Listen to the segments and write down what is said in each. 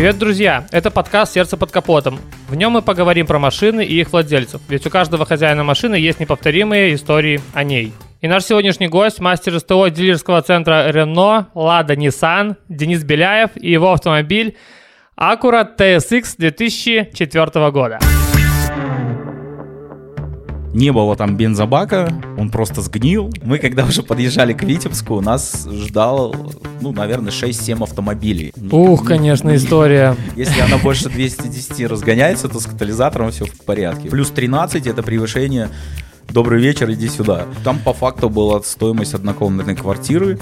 Привет, друзья! Это подкаст «Сердце под капотом». В нем мы поговорим про машины и их владельцев, ведь у каждого хозяина машины есть неповторимые истории о ней. И наш сегодняшний гость, мастер СТО дилерского центра Renault, Lada Nissan, Денис Беляев и его автомобиль Acura TSX 2004 года. Не было там бензобака, он просто сгнил. Мы, когда уже подъезжали к Витебску, нас ждал, ну, наверное, 6-7 автомобилей. Ух, конечно, история. Если она больше 210 разгоняется, то с катализатором все в порядке. Плюс 13 это превышение Добрый вечер, иди сюда. Там по факту была стоимость однокомнатной квартиры.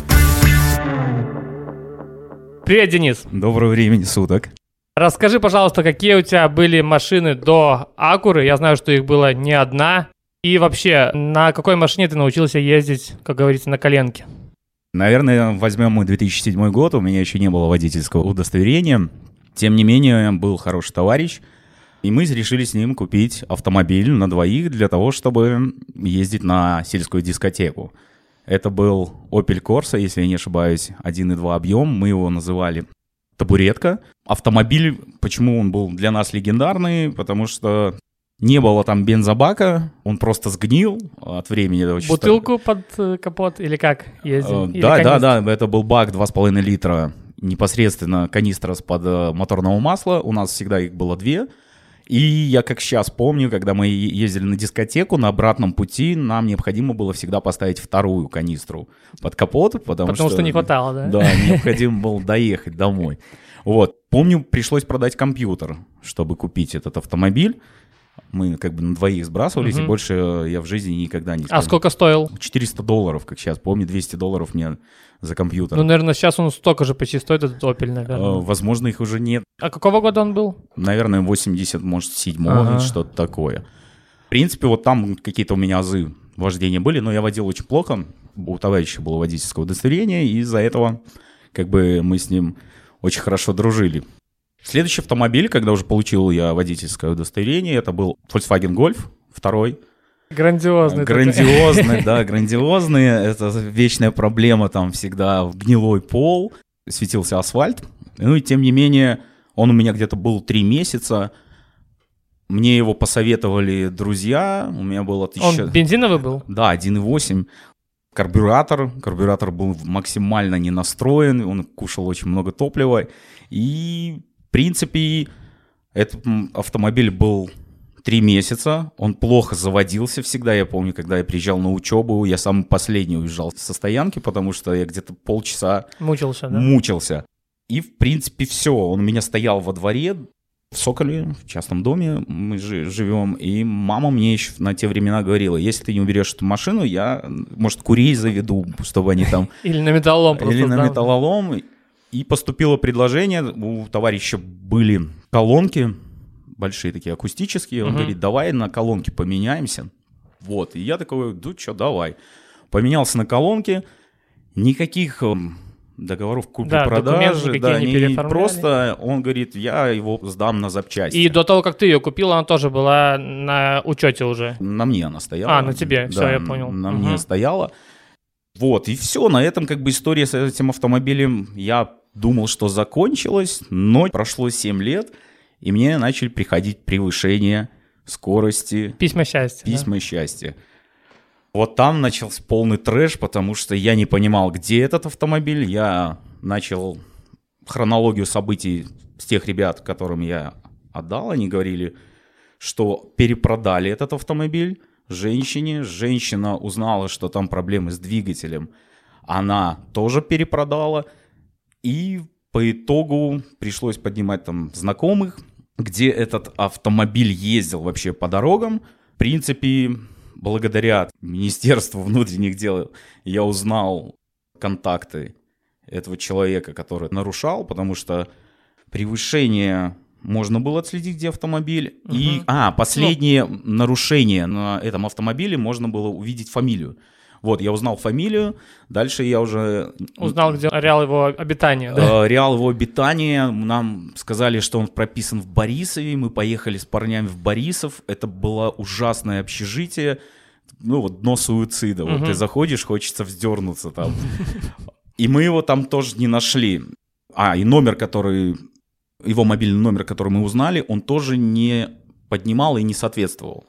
Привет, Денис. Доброго времени суток. Расскажи, пожалуйста, какие у тебя были машины до Акуры? Я знаю, что их было не одна. И вообще, на какой машине ты научился ездить, как говорится, на коленке? Наверное, возьмем мы 2007 год, у меня еще не было водительского удостоверения. Тем не менее, был хороший товарищ – и мы решили с ним купить автомобиль на двоих для того, чтобы ездить на сельскую дискотеку. Это был Opel Corsa, если я не ошибаюсь, 1.2 объем. Мы его называли табуретка. Автомобиль, почему он был для нас легендарный? Потому что не было там бензобака, он просто сгнил от времени. Бутылку под э, капот или как ездил? Э, да, да, да, это был бак 2,5 литра, непосредственно канистра с-под э, моторного масла. У нас всегда их было две. И я как сейчас помню, когда мы ездили на дискотеку, на обратном пути нам необходимо было всегда поставить вторую канистру под капот, потому, потому что... что не хватало, да? Да, необходимо было доехать домой. Вот. Помню, пришлось продать компьютер, чтобы купить этот автомобиль. Мы как бы на двоих сбрасывались, угу. и больше я в жизни никогда не... А сколько стоил? 400 долларов, как сейчас помню, 200 долларов мне за компьютер. Ну, наверное, сейчас он столько же почти стоит, этот Opel, наверное. Э, возможно, их уже нет. А какого года он был? Наверное, 80, может, 7 ага. что-то такое. В принципе, вот там какие-то у меня азы вождения были, но я водил очень плохо. У товарища было водительское удостоверение, и из-за этого как бы мы с ним очень хорошо дружили. Следующий автомобиль, когда уже получил я водительское удостоверение, это был Volkswagen Golf, второй. Грандиозный. Грандиозный, да, грандиозный. Это вечная проблема, там всегда гнилой пол, светился асфальт. Ну и тем не менее, он у меня где-то был три месяца. Мне его посоветовали друзья, у меня было тысяча... Он бензиновый был? Да, 1.8. Карбюратор, карбюратор был максимально не настроен, он кушал очень много топлива. И, в принципе, этот автомобиль был три месяца. Он плохо заводился всегда. Я помню, когда я приезжал на учебу, я самый последний уезжал со стоянки, потому что я где-то полчаса мучился. Да? Мучился. И, в принципе, все. Он у меня стоял во дворе, в Соколе, в частном доме мы живем, и мама мне еще на те времена говорила, если ты не уберешь эту машину, я, может, курей заведу, чтобы они там... Или на металлолом Или на металлолом. И поступило предложение, у товарища были колонки, большие такие акустические. Он uh-huh. говорит, давай на колонки поменяемся. Вот, и я такой, ну что, давай. Поменялся на колонки, никаких эм, договоров купли-продажи, да, не, не просто он говорит, я его сдам на запчасти. И до того, как ты ее купил, она тоже была на учете уже? На мне она стояла. А, на тебе, да, все, я понял. На угу. мне стояла. Вот, и все, на этом как бы история с этим автомобилем, я думал, что закончилась, но прошло 7 лет, и мне начали приходить превышения скорости. Письма счастья. Письма да? счастья. Вот там начался полный трэш, потому что я не понимал, где этот автомобиль. Я начал хронологию событий с тех ребят, которым я отдал. Они говорили, что перепродали этот автомобиль женщине. Женщина узнала, что там проблемы с двигателем. Она тоже перепродала. И по итогу пришлось поднимать там знакомых, где этот автомобиль ездил вообще по дорогам. В принципе, благодаря Министерству внутренних дел я узнал контакты этого человека, который нарушал, потому что превышение можно было отследить, где автомобиль. Угу. И, а, последнее ну. нарушение на этом автомобиле можно было увидеть фамилию. Вот, я узнал фамилию, дальше я уже... Узнал, где реал его обитания, да? Э, реал его обитания, нам сказали, что он прописан в Борисове, мы поехали с парнями в Борисов, это было ужасное общежитие, ну вот дно суицида, угу. вот ты заходишь, хочется вздернуться там. И мы его там тоже не нашли. А, и номер, который его мобильный номер, который мы узнали, он тоже не поднимал и не соответствовал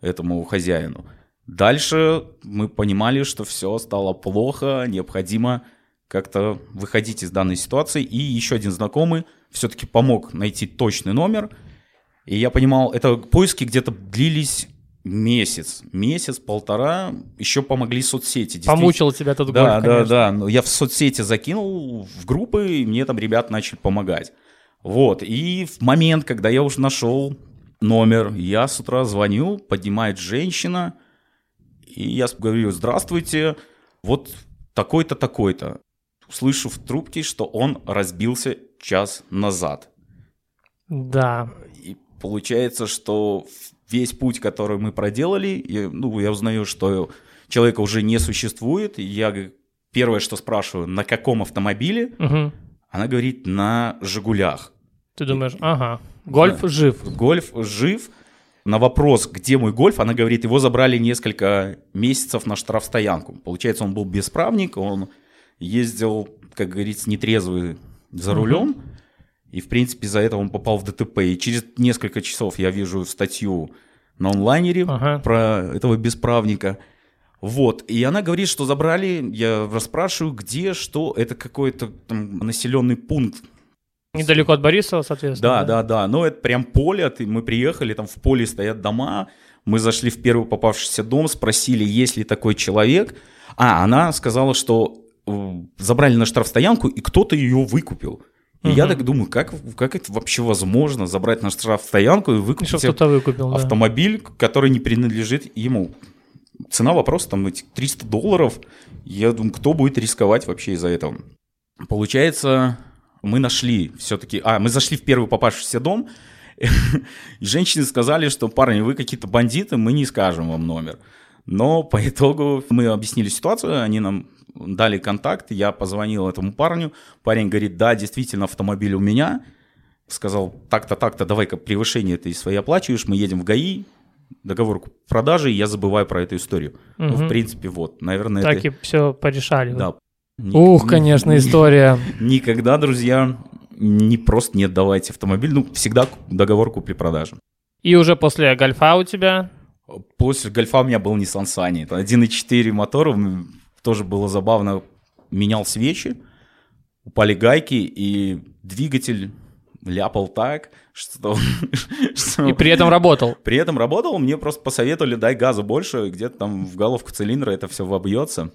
этому хозяину. Дальше мы понимали, что все стало плохо, необходимо как-то выходить из данной ситуации. И еще один знакомый все-таки помог найти точный номер. И я понимал, это поиски где-то длились месяц, месяц, полтора, еще помогли соцсети. Помучил тебя этот да, гольф, Да, да, да. Я в соцсети закинул в группы, и мне там ребят начали помогать. Вот, и в момент, когда я уже нашел номер, я с утра звоню, поднимает женщина, и я говорю, здравствуйте, вот такой-то, такой-то. Слышу в трубке, что он разбился час назад. Да. И получается, что весь путь, который мы проделали, я, ну, я узнаю, что человека уже не существует. Я первое, что спрашиваю, на каком автомобиле? Угу. Она говорит, на «Жигулях». Ты думаешь, ага, гольф да. жив. Гольф жив. На вопрос, где мой гольф, она говорит, его забрали несколько месяцев на штрафстоянку. Получается, он был бесправник, он ездил, как говорится, нетрезвый за рулем. Угу. И, в принципе, за это он попал в ДТП. И через несколько часов я вижу статью на онлайнере ага. про этого бесправника. Вот, и она говорит, что забрали, я расспрашиваю, где, что, это какой-то там населенный пункт. Недалеко от Борисова, соответственно. Да, да, да, да, но это прям поле, ты, мы приехали, там в поле стоят дома, мы зашли в первый попавшийся дом, спросили, есть ли такой человек, а, она сказала, что э, забрали на штрафстоянку, и кто-то ее выкупил. И угу. я так думаю, как, как это вообще возможно забрать на штрафстоянку и выкупить кто-то выкупил, автомобиль, да. который не принадлежит ему. Цена вопроса там эти 300 долларов. Я думаю, кто будет рисковать вообще из-за этого? Получается, мы нашли все-таки... А, мы зашли в первый попавшийся дом, и женщины сказали, что, парни, вы какие-то бандиты, мы не скажем вам номер. Но по итогу мы объяснили ситуацию, они нам дали контакт, я позвонил этому парню, парень говорит, да, действительно, автомобиль у меня, сказал, так-то, так-то, давай-ка превышение ты свои оплачиваешь, мы едем в ГАИ, договор продажи, и я забываю про эту историю. Угу. Ну, в принципе, вот, наверное, так это... и все порешали. Да. Ник... Ух, конечно, история. Никогда, друзья, не просто не отдавайте автомобиль, ну, всегда договор купли-продажи. И уже после гольфа у тебя? После гольфа у меня был Nissan Sunny. Это 1.4 мотор, тоже было забавно, менял свечи, упали гайки, и двигатель ляпал так, что... что... И при этом работал. При этом работал, мне просто посоветовали, дай газа больше, где-то там в головку цилиндра это все вобьется.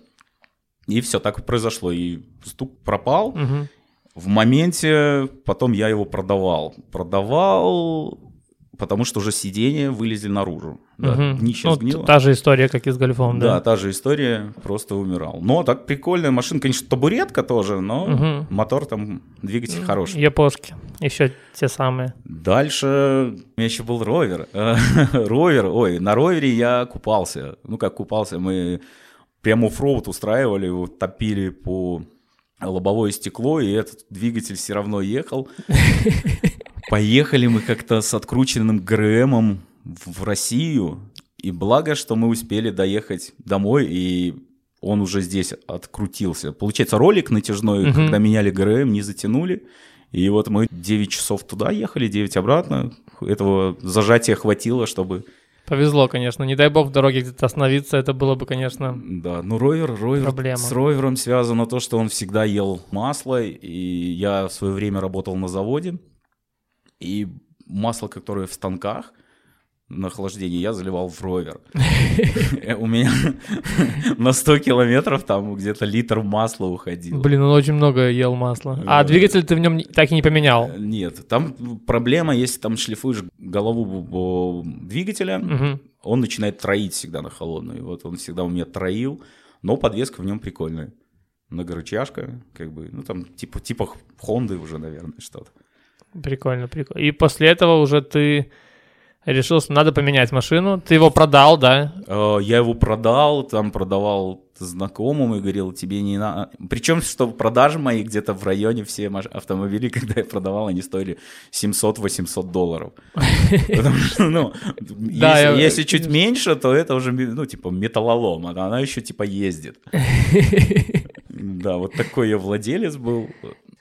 И все, так и произошло. И стук пропал. Угу. В моменте потом я его продавал. Продавал потому что уже сиденья вылезли наружу. Да, угу. Днище ну, сгнило. Та же история, как и с гольфом, да? Да, та же история, просто умирал. Но так прикольная машина, конечно, табуретка тоже, но угу. мотор там, двигатель хороший. Япошки, еще те самые. Дальше у меня еще был ровер. ровер, ой, на ровере я купался. Ну, как купался, мы прямо оффроуд устраивали, вот, топили по лобовое стекло, и этот двигатель все равно ехал. Поехали мы как-то с открученным ГРМом в Россию, и благо, что мы успели доехать домой, и он уже здесь открутился. Получается, ролик натяжной, угу. когда меняли ГРМ, не затянули. И вот мы 9 часов туда ехали, 9 обратно. Этого зажатия хватило, чтобы... Повезло, конечно. Не дай бог в дороге где-то остановиться, это было бы, конечно, Да, ну ровер, ровер проблема. с ровером связано то, что он всегда ел масло, и я в свое время работал на заводе, и масло, которое в станках на охлаждение, я заливал в ровер. У меня на 100 километров там где-то литр масла уходил. Блин, он очень много ел масла. А двигатель ты в нем так и не поменял? Нет, там проблема, если там шлифуешь голову двигателя, он начинает троить всегда на холодную. Вот он всегда у меня троил, но подвеска в нем прикольная. Многорычажка, как бы, ну там типа, типа Хонды уже, наверное, что-то. Прикольно, прикольно. И после этого уже ты решил, что надо поменять машину. Ты его продал, да? Э, я его продал, там продавал знакомым и говорил, тебе не надо. Причем, что продажи мои где-то в районе все автомобили, когда я продавал, они стоили 700-800 долларов. Потому что, ну, если чуть меньше, то это уже, ну, типа, металлолом, а она еще, типа, ездит. Да, вот такой я владелец был.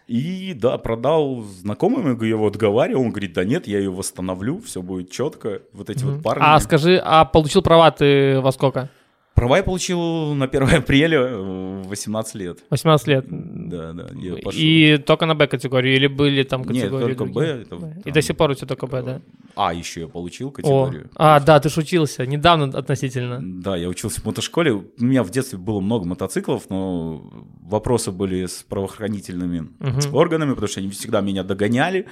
И да, продал знакомым, я его отговаривал, он говорит, да нет, я ее восстановлю, все будет четко. Вот эти вот парни. А скажи, а получил права ты во сколько? Права я получил на 1 апреля в 18 лет. 18 лет. Да, да. Я пошел. И только на Б-категорию, или были там Нет, категории только другие? Б. И до сих пор у тебя только Б, да? А, еще я получил О, категорию. а, да, ты шутился, недавно относительно. Да, я учился в мотошколе. У меня в детстве было много мотоциклов, но вопросы были с правоохранительными Мгм. органами, потому что они всегда меня догоняли.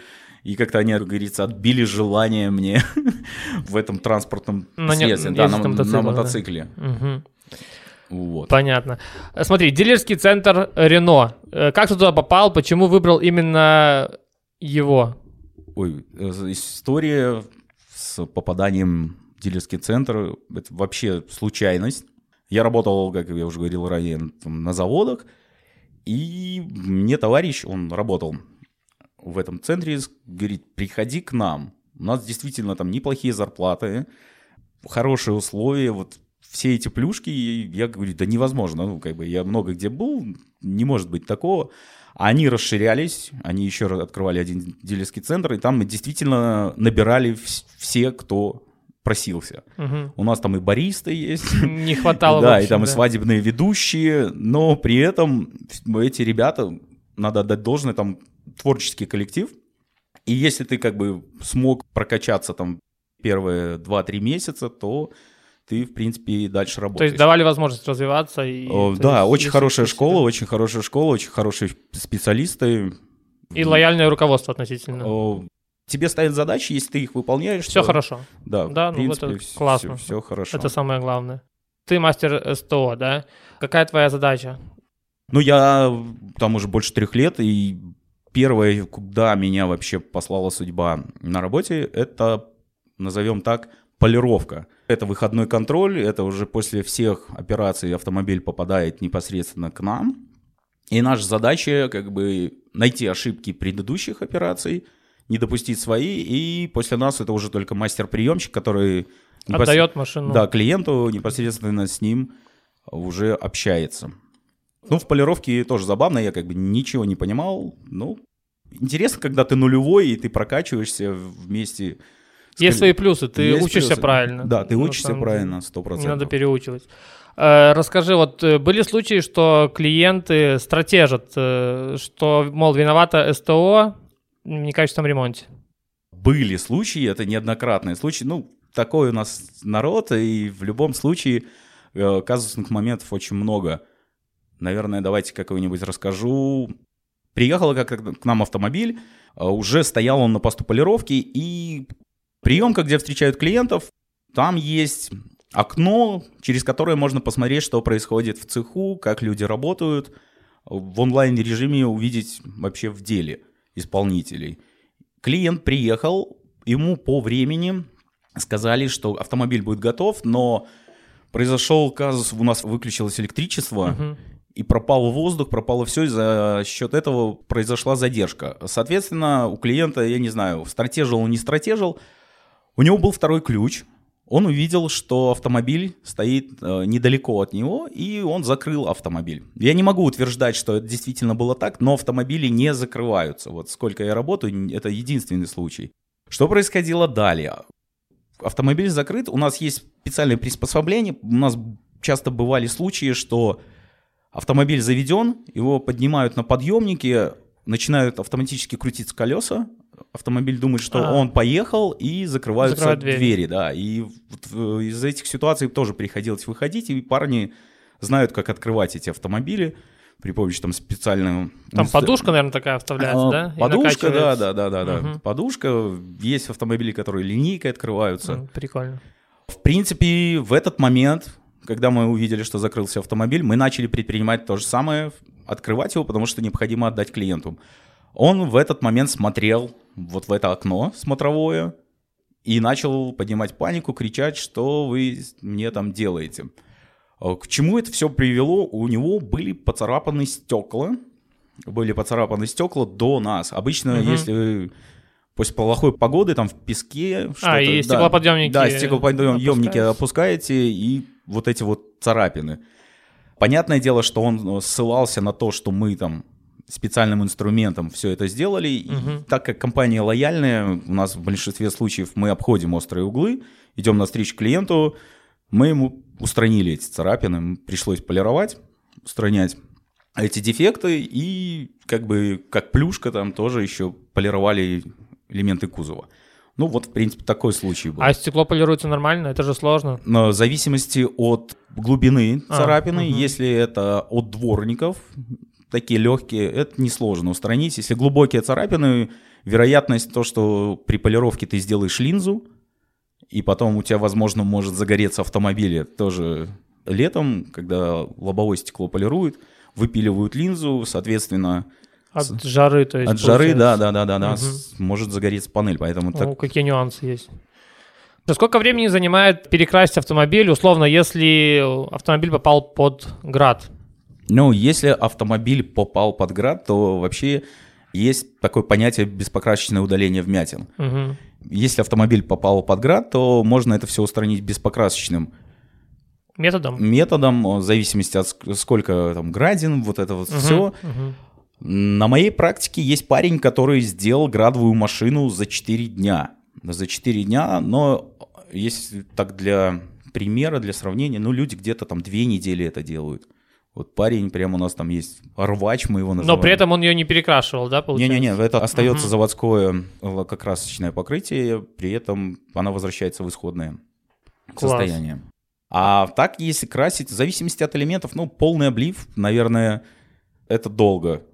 И как-то они, как говорится, отбили желание мне в этом транспортном На средстве. Да, на, на мотоцикле, на да. мотоцикле. Мгм. Вот. Понятно. Смотри, дилерский центр Рено. Э, Как ты туда попал? Почему выбрал именно его? Ой, э, история с попаданием в дилерский центр — это вообще случайность. Я работал, как я уже говорил ранее, на заводах, и мне товарищ, он работал в этом центре, говорит, приходи к нам. У нас действительно там неплохие зарплаты, хорошие условия, вот все эти плюшки, и я говорю, да невозможно, ну, как бы я много где был, не может быть такого. Они расширялись, они еще открывали один дилерский центр, и там мы действительно набирали вс- все, кто просился. Мгм. У нас там и баристы есть, Не хватало да, и там и свадебные ведущие, но при этом эти ребята, надо отдать должное, там творческий коллектив, и если ты как бы смог прокачаться там первые 2-3 месяца, то ты, в принципе, и дальше То работаешь. есть давали возможность развиваться. И, О, то да, есть, очень хорошая школа, очень хорошая школа, очень хорошие специалисты. И лояльное руководство относительно. О, Тебе ставят задачи, если ты их выполняешь. Все то- хорошо. Да, Да, в ну, принципе, это вс- классно. Все, хорошо. Это самое главное. Ты мастер СТО, да? Какая твоя задача? Ну, я там уже больше трех лет, и первое, куда меня вообще послала судьба на работе, это, назовем так, полировка. Это выходной контроль, это уже после всех операций автомобиль попадает непосредственно к нам. И наша задача как бы найти ошибки предыдущих операций, не допустить свои, и после нас это уже только мастер-приемщик, который непос- Отдает машину. да, клиенту непосредственно с ним уже общается. Ну, в полировке тоже забавно, я как бы ничего не понимал. Ну, интересно, когда ты нулевой, и ты прокачиваешься вместе. с Есть свои плюсы, ты Есть учишься плюсы. правильно. Да, ты учишься самом правильно, деле. сто Не процентов. надо переучивать. Э, Расскажи, вот э, были случаи, что клиенты стратежат, э, что, мол, виновата СТО в некачественном ремонте? Были случаи, это неоднократные случаи. Ну, такой у нас народ, и в любом случае казусных моментов очень много. Наверное, давайте какой-нибудь расскажу. Приехал как к нам автомобиль, э, уже стоял он на посту полировки, и приемка, где встречают клиентов, там есть окно, через которое можно посмотреть, что происходит в цеху, как люди работают, в онлайн-режиме увидеть вообще в деле исполнителей. Клиент приехал, ему по времени сказали, что автомобиль будет готов, но произошел казус, у нас выключилось электричество, Мгм. И пропал воздух, пропало все, и за счет этого произошла задержка. Соответственно, у клиента, я не знаю, стратежил он, не стратежил, у него был второй ключ, он увидел, что автомобиль стоит э, недалеко от него, и он закрыл автомобиль. Я не могу утверждать, что это действительно было так, но автомобили не закрываются. Вот сколько я работаю, это единственный случай. Что происходило далее? Автомобиль закрыт, у нас есть специальное приспособление, у нас часто бывали случаи, что автомобиль заведен, его поднимают на подъемнике, начинают автоматически крутиться колеса, автомобиль думает, что А. он поехал, и закрываются Закрывают двери. двери. да. И вот, э, из этих ситуаций тоже приходилось выходить, и парни знают, как открывать эти автомобили при помощи там специального... Там подушка, наверное, такая вставляется, А, да? Подушка, да, да, да, да, да. Мгм. Подушка. Есть автомобили, которые линейкой открываются. Прикольно. В принципе, в этот момент, когда мы увидели, что закрылся автомобиль, мы начали предпринимать то же самое, открывать его, потому что необходимо отдать клиенту. Он в этот момент смотрел вот в это окно смотровое и начал поднимать панику, кричать, что вы мне там делаете. А К чему это все привело? У него были поцарапаны стекла, были поцарапаны стекла до нас. Обычно, Мгм. если после плохой погоды там в песке А, и стеклоподъемники Да, стеклоподъемники опускаете, и вот эти вот царапины. Понятное дело, что он э, ссылался на то, что мы там специальным инструментом все это сделали. И так как компания лояльная, у нас в большинстве случаев мы обходим острые углы, идем навстречу клиенту, мы ему устранили эти царапины, пришлось полировать, устранять эти дефекты и как бы как плюшка там тоже еще полировали элементы кузова. Ну вот, в принципе, такой случай был. А стекло полируется нормально? Это же сложно. Но в зависимости от глубины а, царапины, угу. если это от дворников, такие легкие, это несложно устранить. Если глубокие царапины, вероятность то, что при полировке ты сделаешь линзу, и потом у тебя, возможно, может загореться автомобиль, тоже летом, когда лобовое стекло полируют, выпиливают линзу, соответственно... От жары, то есть. От жары, да, да, да, да, да, угу. может загореться панель, поэтому ну, так... какие нюансы есть? Сколько времени занимает перекрасить автомобиль, условно, если автомобиль попал под град? Ну, если автомобиль попал под град, то вообще есть такое понятие беспокрасочное удаление вмятин. Угу. Если автомобиль попал под град, то можно это все устранить беспокрасочным методом. Методом, в зависимости от сколько там градин, вот это вот угу, все. Угу. На моей практике есть парень, который сделал градовую машину за 4 дня. За 4 дня, но если так для примера, для сравнения, ну люди где-то там 2 недели это делают. Вот парень прямо у нас там есть, рвач мы его называем. Но при этом он ее не перекрашивал, да, получается? Не-не-не, это остается угу. заводское лакокрасочное покрытие, при этом она возвращается в исходное Класс. состояние. А так, если красить, в зависимости от элементов, ну, полный облив, наверное, это долго.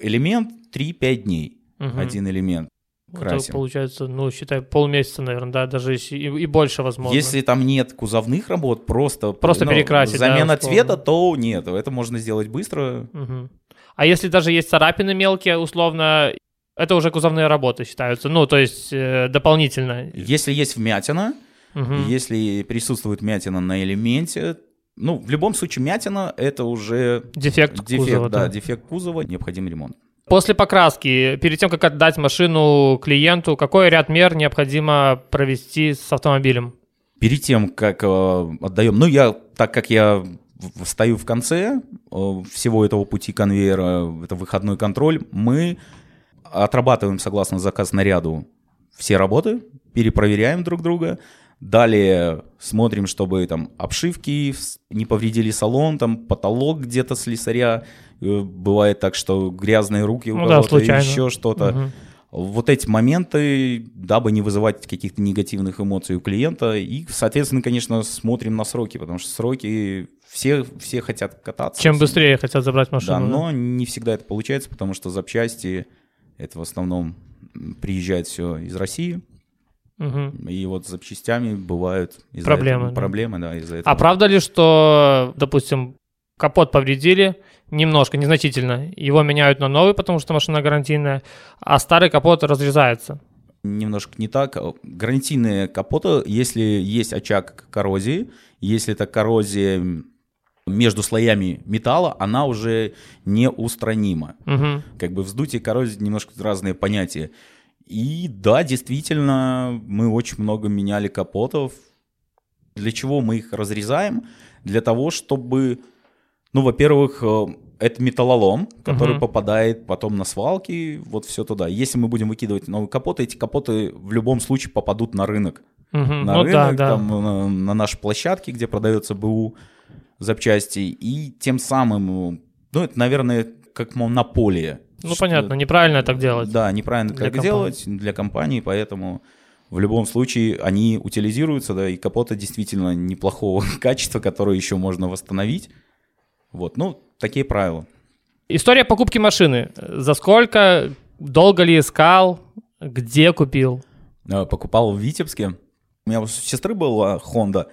Элемент 3-5 дней, угу. один элемент красим. Это получается, ну, считай, полмесяца, наверное, да, даже и, и больше, возможно. Если там нет кузовных работ, просто... Просто ну, перекрасить, Замена да, цвета, то нет, это можно сделать быстро. Угу. А если даже есть царапины мелкие, условно, это уже кузовные работы считаются, ну, то есть э, дополнительно. Если есть вмятина, угу. если присутствует вмятина на элементе, ну, в любом случае, мятина — это уже... Дефект, дефект кузова. Да, да, дефект кузова, необходим ремонт. После покраски, перед тем, как отдать машину клиенту, какой ряд мер необходимо провести с автомобилем? Перед тем, как э, отдаем, ну я, так как я стою в конце э, всего этого пути конвейера, это выходной контроль, мы отрабатываем согласно заказ наряду все работы, перепроверяем друг друга, Далее смотрим, чтобы там обшивки не повредили салон, там потолок где-то слесаря. Э, бывает так, что грязные руки у ну кого-то, да, еще что-то. Угу. Вот эти моменты, дабы не вызывать каких-то негативных эмоций у клиента. И, соответственно, конечно, смотрим на сроки, потому что сроки все, все хотят кататься. Чем быстрее хотят забрать машину. Да, но да? не всегда это получается, потому что запчасти, это в основном приезжает все из России. Угу. И вот с запчастями бывают из проблемы, этого, да. проблемы, да, из-за этого. А правда ли, что, допустим, капот повредили немножко, незначительно, его меняют на новый, потому что машина гарантийная, а старый капот разрезается? Немножко не так. Гарантийные капоты, если есть очаг коррозии, если это коррозия между слоями металла, она уже неустранима. Угу. Как бы вздутие и коррозия немножко разные понятия. И да, действительно, мы очень много меняли капотов. Для чего мы их разрезаем? Для того, чтобы, ну, во-первых, э, это металлолом, который uh-huh. попадает потом на свалки, вот все туда. Если мы будем выкидывать новые капоты, эти капоты в любом случае попадут на рынок. Uh-huh. На ну, рынок, да, там, да. На, на нашей площадке, где продается БУ запчасти. И тем самым, ну, это, наверное, как монополия ну, что... понятно, неправильно так делать. Да, неправильно так компании. делать для компании, поэтому в любом случае они утилизируются, да, и капоты действительно неплохого качества, которые еще можно восстановить. Вот, ну, такие правила. История покупки машины. За сколько, долго ли искал, где купил? Э, покупал в Витебске. У меня у сестры была Honda,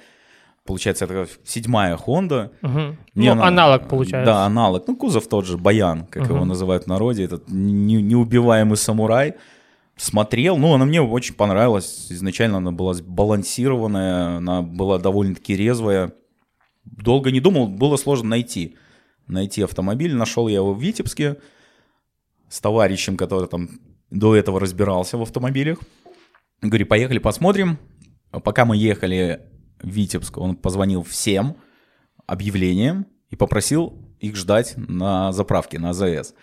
получается, это седьмая Honda. Угу. ну, она, аналог получается. Да, аналог. Ну, кузов тот же, Баян, как угу. его называют в народе, этот не, неубиваемый самурай. Смотрел, ну, она мне очень понравилась. Изначально она была сбалансированная, она была довольно-таки резвая. Долго не думал, было сложно найти. Найти автомобиль. Нашел я его в Витебске с товарищем, который там до этого разбирался в автомобилях. Говорю, поехали посмотрим. Пока мы ехали, Витебск, он позвонил всем объявлением и попросил их ждать на заправке, на АЗС.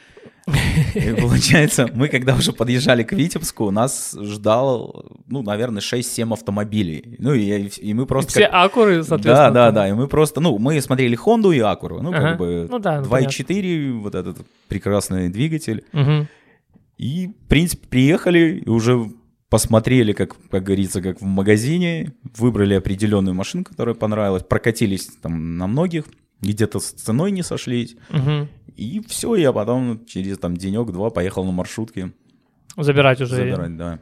И получается, мы когда уже подъезжали к Витебску, нас ждал, ну, наверное, 6-7 автомобилей. Ну, и, и мы просто... Все как- Акуры, соответственно. Да, да, там. да, и мы просто, ну, мы смотрели Хонду и Акуру, ну, Ага. как бы Ну да, ну, 2.4, вот этот прекрасный двигатель. Мгм. И, в принципе, приехали и уже посмотрели, как, как говорится, как в магазине, выбрали определенную машину, которая понравилась, прокатились там на многих, где-то с ценой не сошлись. Мгм. И все, я потом через там денек-два поехал на маршрутке Забирать уже. забирать, да.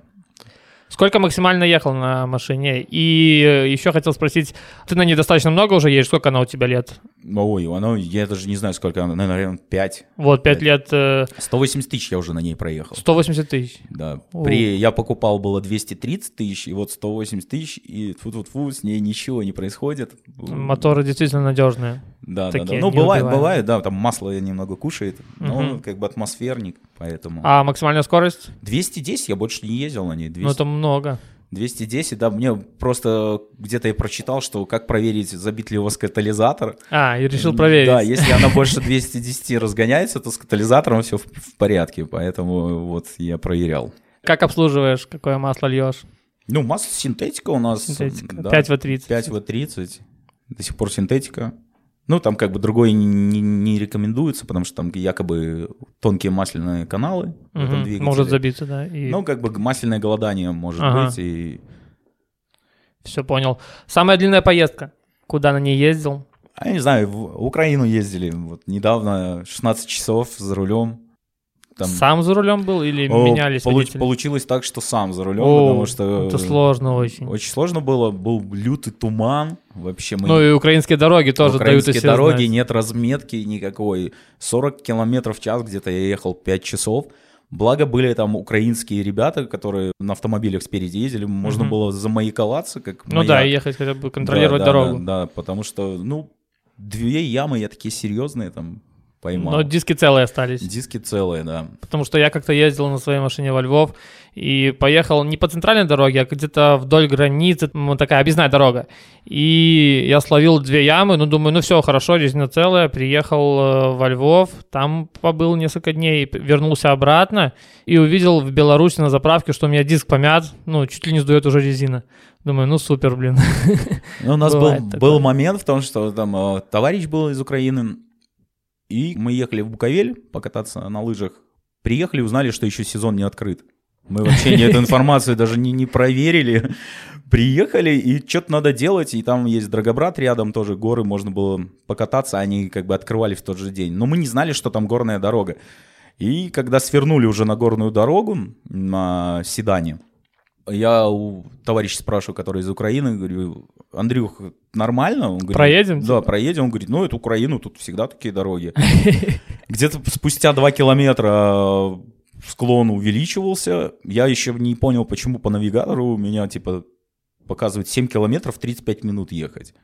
Сколько максимально ехал на машине? И э, еще хотел спросить, ты на ней достаточно много уже едешь? Сколько она у тебя лет? Ой, оно, я даже не знаю, сколько, она, наверное, 5. Вот, 5 Пять. лет, э, 180 тысяч я уже на ней проехал. 180 тысяч. Да. О. При, я покупал было 230 тысяч, и вот 180 тысяч, и фу-фу-фу, с ней ничего не происходит. Моторы действительно надежные. Да, да, да. Ну, бывает, бывает, да, там масло немного кушает, но Мгм. он как бы атмосферник, поэтому... А максимальная скорость? 210 я больше не ездил на ней. 200, Ну, это много. 210, да, мне просто где-то я прочитал, что как проверить, забит ли у вас катализатор. А, и решил проверить. Да, если она больше 210 разгоняется, то с катализатором все в, в порядке, поэтому вот я проверял. Как обслуживаешь? Какое масло льешь? Ну, масло синтетика у нас. Синтетика. да, 5В30. 5В30. До сих пор синтетика. Ну, там как бы другой не, не- рекомендуется, потому что там якобы тонкие масляные каналы в этом Мгм. двигателе. Может забиться, да. И Ну, как бы масляное голодание может Ага. быть. И... все понял. Самая длинная поездка. Куда на ней ездил? А я не знаю, в Украину ездили. Вот недавно 16 часов за рулем. Там... Сам за рулем был или О, менялись получ- водители? Получилось так, что сам за рулем, О, потому что... Это сложно очень. Очень сложно было, был лютый туман, вообще мы... Ну и украинские дороги тоже дают о Украинские дороги, знать. нет разметки никакой. 40 километров в час где-то я ехал 5 часов. Благо были там украинские ребята, которые на автомобилях спереди ездили, можно Мгм. было замаяковаться, как Ну да, маяк. и ехать хотя бы контролировать Да, да, дорогу. Да, да, потому что, ну, две ямы я такие серьезные там поймал. Но диски целые остались. Диски целые, да. Потому что я как-то ездил на своей машине во Львов и поехал не по центральной дороге, а где-то вдоль границы, ну, такая объездная дорога. И я словил две ямы, ну, думаю, ну все, хорошо, резина целая, приехал э, во Львов, там побыл несколько дней, вернулся обратно и увидел в Беларуси на заправке, что у меня диск помят, ну, чуть ли не сдует уже резина. Думаю, ну супер, блин. Ну, у нас был, такое. был момент в том, что там э, товарищ был из Украины, и мы ехали в Буковель покататься на лыжах. Приехали, узнали, что еще сезон не открыт. Мы вообще не эту информацию даже не, не проверили. Приехали, и что-то надо делать, и там есть Драгобрат рядом, тоже горы, можно было покататься, они как бы открывали в тот же день. Но мы не знали, что там горная дорога. И когда свернули уже на горную дорогу на седане, я у товарища спрашиваю, который из Украины, говорю, Андрюх, нормально? Он говорит, Проедем, Да, типа? проедем. Он говорит, ну, это Украину, тут всегда такие дороги. Где-то спустя два километра склон увеличивался. Я еще не понял, почему по навигатору у меня, типа, показывает 7 километров 35 минут ехать.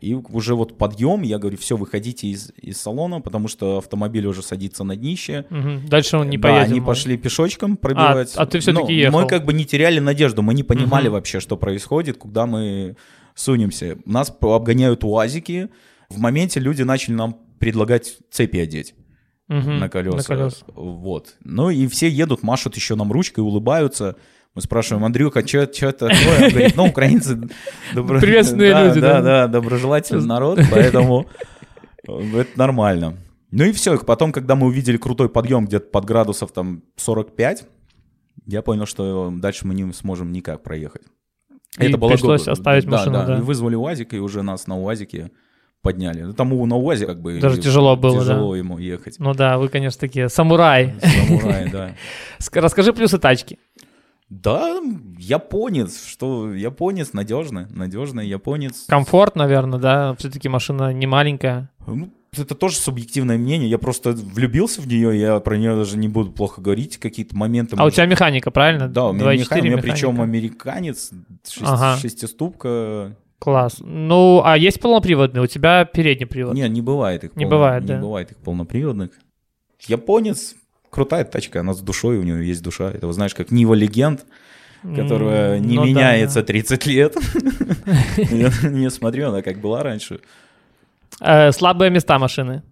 И уже вот подъем, я говорю, все, выходите из, из салона, потому что автомобиль уже садится на днище. Мгм. Дальше он не Да, поедет. они мол. пошли пешочком пробивать. а ты всё-таки Но ехал? Мы как бы не теряли надежду, мы не понимали Мгм. вообще, что происходит, куда мы сунемся. Нас обгоняют УАЗики. В моменте люди начали нам предлагать цепи одеть Мгм. на колеса. На колеса. Вот. Ну и все едут, машут еще нам ручкой, улыбаются. Мы спрашиваем, Андрюха, что это такое? Он говорит, ну, украинцы... добро- Приветственные Да, люди, Да, да. да, доброжелательный народ, поэтому это нормально. Ну и все, потом, когда мы увидели крутой подъем где-то под градусов там 45, я понял, что дальше мы не сможем никак проехать. И пришлось го- оставить машину, да. И вызвали УАЗик, и уже нас на УАЗике подняли. Ну, Там у- на УАЗе как бы... Даже тяжело было, Тяжело ему ехать. Ну да, вы, конечно, такие самураи. Самурай, да. Ск- Расскажи плюсы тачки. Да, японец, что японец надежный, надежный японец. Комфорт, наверное, да. Все-таки машина не маленькая. Ну, это тоже субъективное мнение. Я просто влюбился в нее, я про нее даже не буду плохо говорить. Какие-то моменты. А у может- тебя механика, правильно? Да, у меня 2.4 механик, у меня механика. причем американец, шесть- Ага. шестиступка. Класс. Ну, а есть полноприводные? У тебя передний привод. Не, не бывает их. Не полно- бывает, не да. бывает их полноприводных. Японец, крутая тачка, она с душой, у нее есть душа. Это, знаешь, как Нива Легенд, которая не ну да, меняется да. 30 лет. Не смотрю, она как была раньше. Э, Слабые места машины.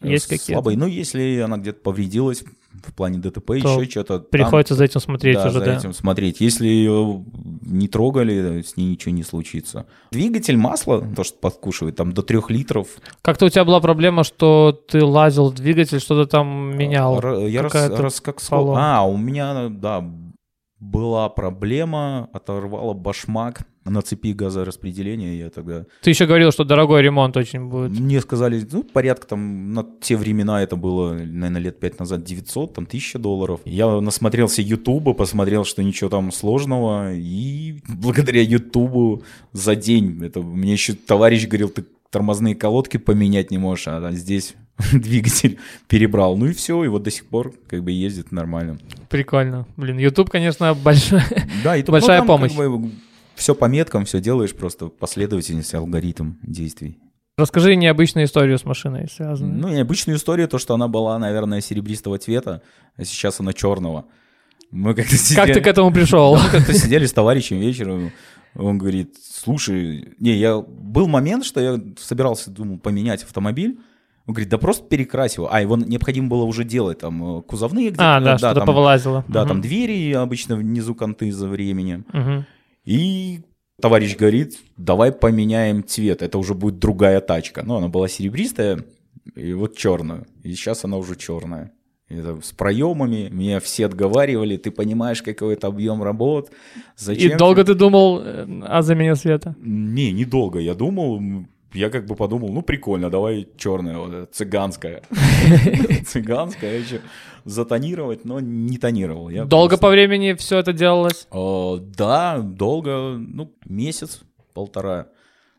Есть какие-то? Слабые. Ну, если она где-то повредилась в плане ДТП, еще что-то. там- Приходится за этим смотреть да, уже, за да. этим смотреть. Если ее не трогали, с ней ничего не случится. Двигатель масла, то, что подкушивает, там до 3 литров. Как-то у тебя была проблема, что ты лазил в двигатель, что-то там менял. Р- я Какая-то рас- как поломка. А, у меня, да, была проблема, оторвала башмак на цепи газораспределения. Я тогда... Ты еще говорил, что дорогой ремонт очень будет. Мне сказали, ну, порядка там, на те времена это было, наверное, лет пять назад 900, там, 1000 долларов. Я насмотрелся Ютуба, посмотрел, что ничего там сложного, и благодаря Ютубу за день, это мне еще товарищ говорил, ты тормозные колодки поменять не можешь, а здесь двигатель перебрал. Ну и все, и вот до сих пор как бы ездит нормально. Прикольно. Блин, YouTube, конечно, большой. Да, и тут, Большая ну, там помощь. Как бы, все по меткам, все делаешь, просто последовательность, алгоритм действий. Расскажи необычную историю с машиной связанную. Ну, необычную историю, то, что она была, наверное, серебристого цвета, а сейчас она черного. Мы как-то сидели, как ты к этому пришел? мы как-то сидели с товарищем вечером, он говорит, слушай, не, я был момент, что я собирался, думал, поменять автомобиль, он говорит, да просто перекрась его. А, его необходимо было уже делать, там, э, кузовные где-то. А, да, что-то там, повылазило. Да, Мгм. там двери обычно внизу конты за временем. Мгм. И товарищ говорит, давай поменяем цвет, это уже будет другая тачка. Ну, она была серебристая, и вот черную. И сейчас она уже черная. Это с проемами, меня все отговаривали, ты понимаешь, какой это объем работ, зачем? И долго ты думал э, о замене света? Не, недолго, я думал, я как бы подумал, ну прикольно, давай черная, вот цыганская. Цыганская, еще затонировать, но не тонировал. Я Долго просто- по времени все это делалось? Э, Да, долго, ну, месяц, полтора.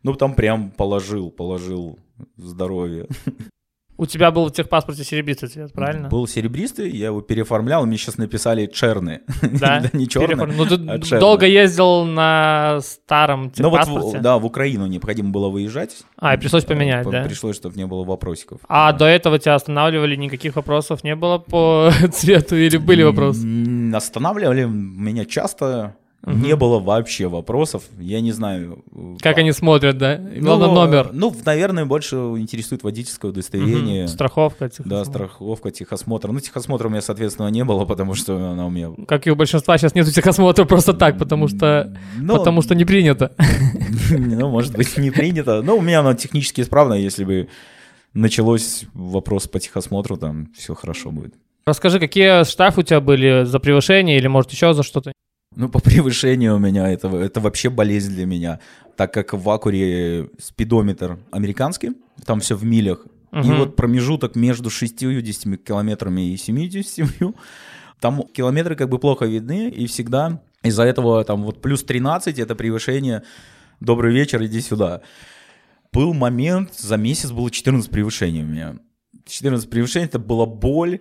Ну, там прям положил, положил здоровье. У тебя был в техпаспорте серебристый цвет, правильно? Был серебристый, я его переоформлял, мне сейчас написали черный. Да, не черный. Переформ- Ну, ты а черный. долго ездил на старом Ну вот, техпаспорте? в- да, в Украину необходимо было выезжать. А, и пришлось поменять, П- да? Пришлось, чтобы не было вопросиков. А Да. до этого тебя останавливали, никаких вопросов не было по цвету или были вопросы? Останавливали меня часто, Мгм. не было вообще вопросов. Я не знаю. Как а, они смотрят, да? Главное, ну, номер. Ну, наверное, больше интересует водительское удостоверение. Мгм. Страховка. Да, техосмотр. страховка, техосмотр. Ну, техосмотра у меня, соответственно, не было, потому что она у меня... Как и у большинства сейчас нету техосмотра просто так, потому что, Ну, потому что не принято. ну, может быть, не принято. Но у меня оно технически исправно, если бы началось вопрос по техосмотру, там все хорошо будет. Расскажи, какие штрафы у тебя были за превышение или, может, еще за что-то? Ну, по превышению у меня это, это вообще болезнь для меня, так как в Акуре спидометр американский, там все в милях, и Мгм. вот промежуток между 60 километрами и 70, там километры как бы плохо видны, и всегда из-за этого там вот плюс 13 это превышение, добрый вечер, иди сюда. Был момент, за месяц было 14 превышений у меня. 14 превышений, это была боль.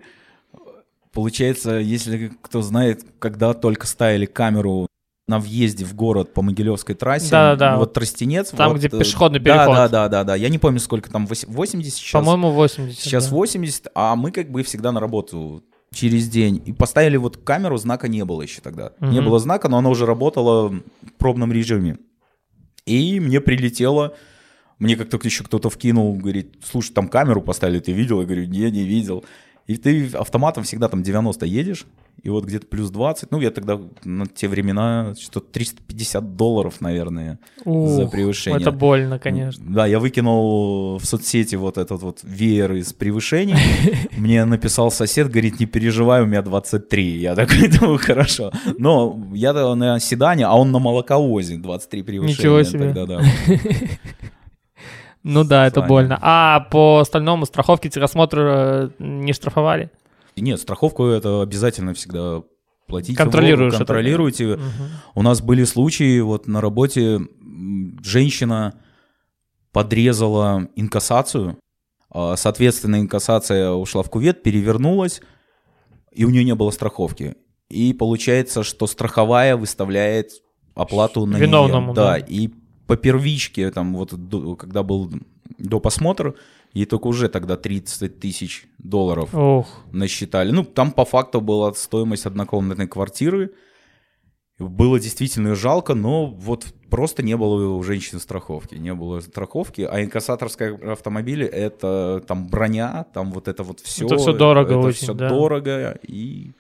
Получается, если кто знает, когда только ставили камеру на въезде в город по Могилевской трассе, Да-да-да. вот Тростенец. Там, вот, где э, пешеходный да, переход. Да, да, да, да. Я не помню, сколько там, вось- 80 сейчас. По-моему, 80. Сейчас да. 80, а мы как бы всегда на работу через день. И поставили вот камеру, знака не было еще тогда. Не Мгм. было знака, но она уже работала в пробном режиме. И мне прилетело, мне как только еще кто-то вкинул, говорит, слушай, там камеру поставили, ты видел? Я говорю, не, не видел. И ты автоматом всегда там 90 едешь, и вот где-то плюс 20, ну я тогда на те времена что-то 350 долларов, наверное, за Ух, превышение. Это больно, конечно. Да, я выкинул в соцсети вот этот вот веер из превышений. Мне написал сосед, говорит, не переживай, у меня 23. Я такой думаю, хорошо. Но я на седане, а он на молоковозе 23 превышения. Ничего себе. Тогда, да. Ну да, это Саня. больно. А по остальному страховке техосмотр э, не штрафовали? Нет, страховку это обязательно всегда платить. Контролируешь это, Контролируете. Мгм. У нас были случаи, вот на работе женщина подрезала инкассацию, а, соответственно, инкассация ушла в кувет, перевернулась, и у нее не было страховки. И получается, что страховая выставляет оплату на. Виновному, да. Да, и по первичке, там вот, до- когда был до посмотра, ей только уже тогда 30 тысяч долларов Ух, насчитали. Ну, там по факту была стоимость однокомнатной квартиры. Было действительно жалко, но вот просто не было у женщины страховки. Не было страховки, а инкассаторская автомобили — это там броня, там вот это вот все. Это все дорого это очень, все да. дорого, и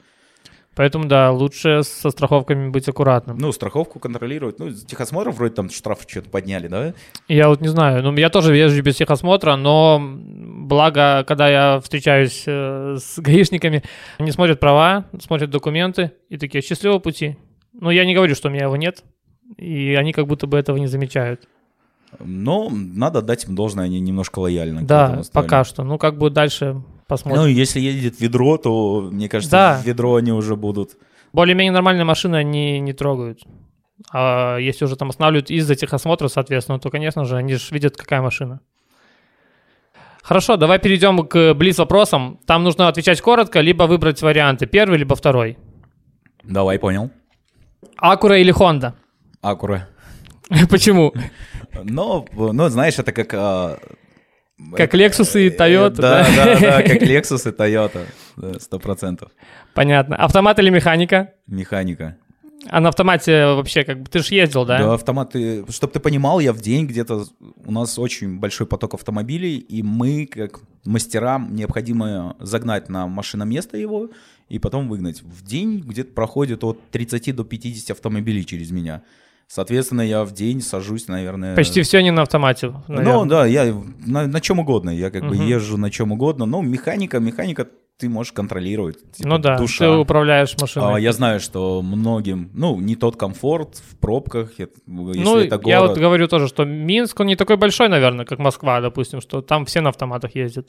Поэтому, да, лучше со страховками быть аккуратным. Ну, страховку контролировать. Ну, техосмотр вроде там штраф что-то подняли, да? Я вот не знаю. Ну, я тоже езжу без техосмотра, но благо, когда я встречаюсь э, с гаишниками, они смотрят права, смотрят документы и такие «счастливого пути». Но я не говорю, что у меня его нет, и они как будто бы этого не замечают. Но надо дать им должное, они немножко лояльны. Да, пока что. Ну, как будет дальше, посмотрим. Ну, если едет ведро, то, мне кажется, Да. ведро они уже будут... Более-менее нормальные машины они не трогают. А если уже там останавливают из-за техосмотра, соответственно, то, конечно же, они же видят, какая машина. Хорошо, давай перейдем к блиц-вопросам. Там нужно отвечать коротко, либо выбрать варианты. Первый, либо второй. Давай, понял. Акура или Honda? Акура. Почему? Но, ну, знаешь, это как... Как Lexus и Toyota, Да, да? да, как Lexus и Toyota. Сто процентов. Понятно. Автомат или механика? Механика. А на автомате вообще, как бы, ты же ездил, да? Да, автоматы. Чтобы ты понимал, я в день где-то у нас очень большой поток автомобилей, и мы, как мастерам, необходимо загнать на машиноместо его и потом выгнать. В день где-то проходит от 30 до 50 автомобилей через меня. Соответственно, я в день сажусь, наверное. Почти все не на автомате, Ну да, я на, на чем угодно, я как бы Мгм. езжу на чем угодно, но механика, механика ты можешь контролировать. типа, ну да, душа. ты управляешь машиной. А, я знаю, что многим, ну, не тот комфорт в пробках, если ну, это город. я вот говорю тоже, что Минск, он не такой большой, наверное, как Москва, допустим, что там все на автоматах ездят.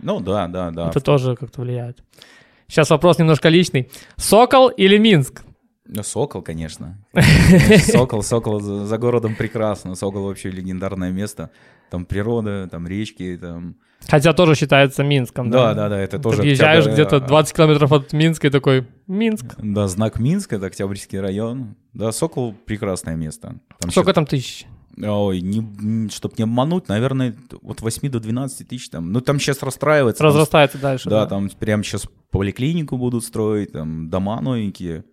Ну да, да, да. Это тоже как-то влияет. Сейчас вопрос немножко личный. Сокол или Минск? Ну, Сокол, конечно. Сокол, Сокол за, за городом прекрасно. Сокол вообще легендарное место. Там природа, там речки, там... Хотя тоже считается Минском, да? Да, да, да, это Ты тоже... въезжаешь Октябрь- где-то 20 километров от Минска и такой, Минск. Да, знак Минска, это Октябрьский район. Да, Сокол прекрасное место. Там Сколько там тысяч? Ой, не, чтобы не обмануть, наверное, от 8 до 12 тысяч там. Ну, там сейчас расстраивается. там Разрастается дальше. Да, там прям сейчас поликлинику будут строить, там дома новенькие.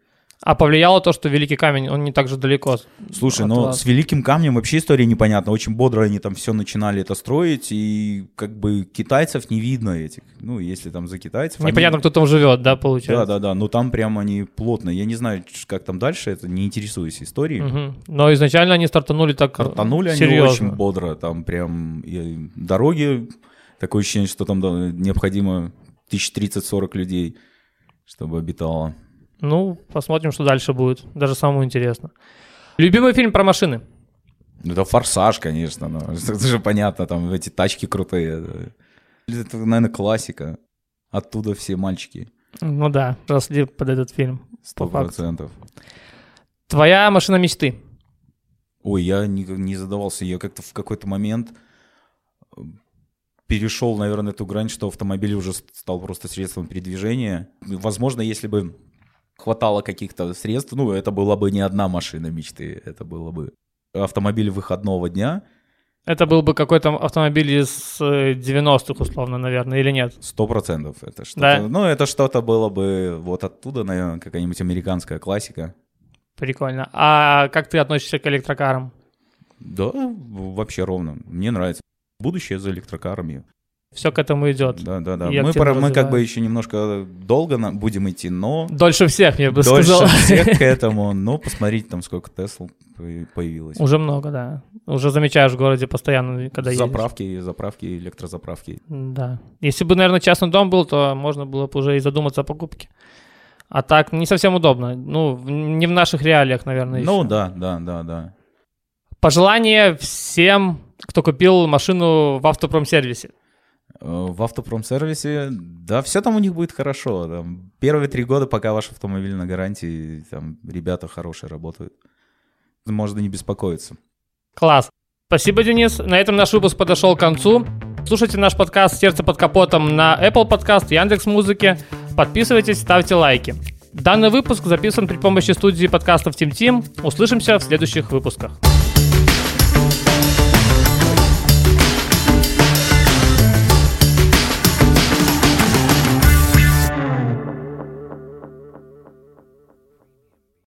А повлияло то, что Великий Камень, он не так же далеко. Слушай, ну вас. с Великим Камнем вообще история непонятна. Очень бодро они там все начинали это строить, и как бы китайцев не видно этих. Ну, если там за китайцев... они- Непонятно, кто там живет, да, Да, получается? да, да, но там прям они плотно. Я не знаю, как там дальше, это не интересуюсь историей. Мгм. Но изначально они стартанули так э, Картанули они серьезно. очень бодро, там прям дороги, такое ощущение, что там да, необходимо 1030-40 людей, чтобы обитало. Ну, посмотрим, что дальше будет. Даже самому интересно. Любимый фильм про машины? Ну, Это форсаж, конечно, но это же понятно, там эти тачки крутые. Это, наверное, классика. Оттуда все мальчики, Ну да, росли под этот фильм. сто процентов. Твоя машина мечты? Ой, я не, не задавался, я как-то в какой-то момент э, перешел, наверное, эту грань, что автомобиль уже стал просто средством передвижения. Возможно, если бы хватало каких-то средств, ну, это была бы не одна машина мечты, это было бы автомобиль выходного дня, Это был бы какой-то автомобиль из э, 90-х, условно, наверное, или нет? Сто процентов. Это что-то, Да? ну, это что-то было бы вот оттуда, наверное, какая-нибудь американская классика. Прикольно. А как ты относишься к электрокарам? Да, вообще ровно. Мне нравится. Будущее за электрокарами. Все к этому идет. Да, да, да. Мы, пора- мы как бы еще немножко долго на- будем идти, но Дольше всех, я бы дольше сказал. всех к этому. Но посмотрите, там сколько Тесл по- появилось. Уже много, да. Уже замечаешь в городе постоянно, когда едешь. Заправки, заправки, электрозаправки. Да. Если бы, наверное, частный дом был, то можно было бы уже и задуматься о покупке. А так не совсем удобно. Ну, не в наших реалиях, наверное, Ну еще. да, да, да, да. Пожелание всем, кто купил машину в автопромсервисе. Э, В автопромсервисе, да, все там у них будет хорошо. Там, первые три года, пока ваш автомобиль на гарантии, там ребята хорошие работают. Можно не беспокоиться. Класс. Спасибо, Денис. На этом наш выпуск подошел к концу. Слушайте наш подкаст «Сердце под капотом» на Apple Podcast, Яндекс Музыке. Подписывайтесь, ставьте лайки. Данный выпуск записан при помощи студии подкастов Team Team. Услышимся в следующих выпусках.